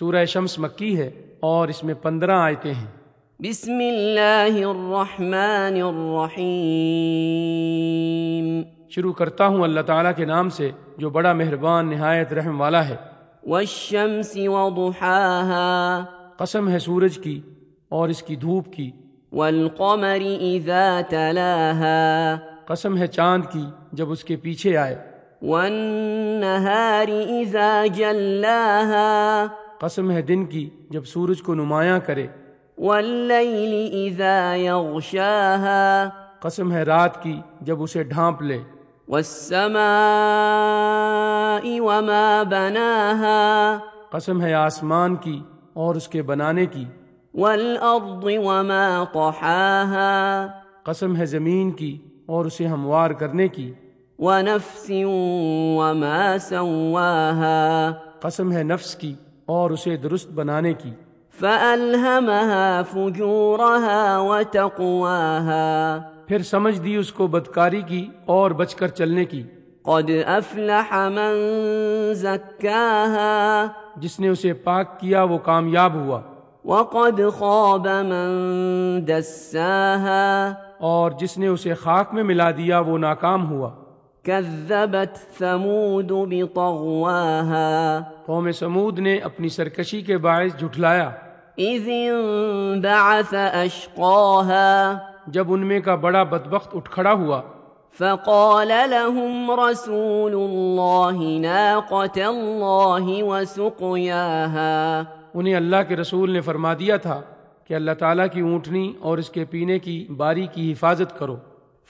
سورہ شمس مکی ہے اور اس میں پندرہ آیتیں ہیں۔ بسم اللہ الرحمن الرحیم۔ شروع کرتا ہوں اللہ تعالیٰ کے نام سے جو بڑا مہربان نہایت رحم والا ہے۔ والشمس وضحاها۔ قسم ہے سورج کی اور اس کی دھوپ کی۔ والقمر اذا تلاها۔ قسم ہے چاند کی جب اس کے پیچھے آئے۔ والنهار اذا جلاها۔ قسم ہے دن کی جب سورج کو نمایاں کرے۔ واللیل اذا یغشاها قسم ہے رات کی جب اسے ڈھانپ لے۔ والسماء وما بناها قسم ہے آسمان کی اور اس کے بنانے کی۔ والارض وما طحاها قسم ہے زمین کی اور اسے ہموار کرنے کی۔ ونفس وما سواها قسم ہے نفس کی اور اسے درست بنانے کی۔ فألهمها فجورها وتقواها۔ پھر سمجھ دی اس کو بدکاری کی اور بچ کر چلنے کی۔ قد افلح من زكاها۔ جس نے اسے پاک کیا وہ کامیاب ہوا۔ وقد خاب من دساها۔ اور جس نے اسے خاک میں ملا دیا وہ ناکام ہوا۔ كذبت ثمود بطغواها. قوم سمود نے اپنی سرکشی کے باعث جھٹلایا۔ إذ انبعث أشقاها جب ان میں کا بڑا بدبخت اٹھ کھڑا ہوا۔ فقال لهم رسول الله ناقة الله وسقياها. انہیں اللہ کے رسول نے فرما دیا تھا کہ اللہ تعالیٰ کی اونٹنی اور اس کے پینے کی باری کی حفاظت کرو۔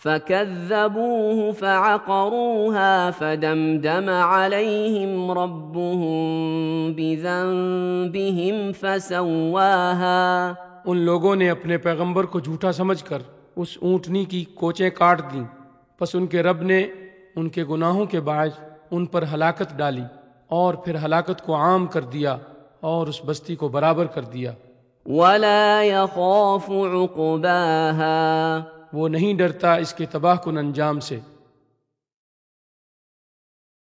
فكذبوه فعقروها فدمدم عليهم ربهم بذنبهم فسواها ان لوگوں نے اپنے پیغمبر کو جھوٹا سمجھ کر اس اونٹنی کی کوچیں کاٹ دیں۔ پس ان کے رب نے ان کے گناہوں کے باعث ان پر ہلاکت ڈالی اور پھر ہلاکت کو عام کر دیا اور اس بستی کو برابر کر دیا۔ ولا يخاف عقباها وہ نہیں ڈرتا اس کے تباہ کن انجام سے۔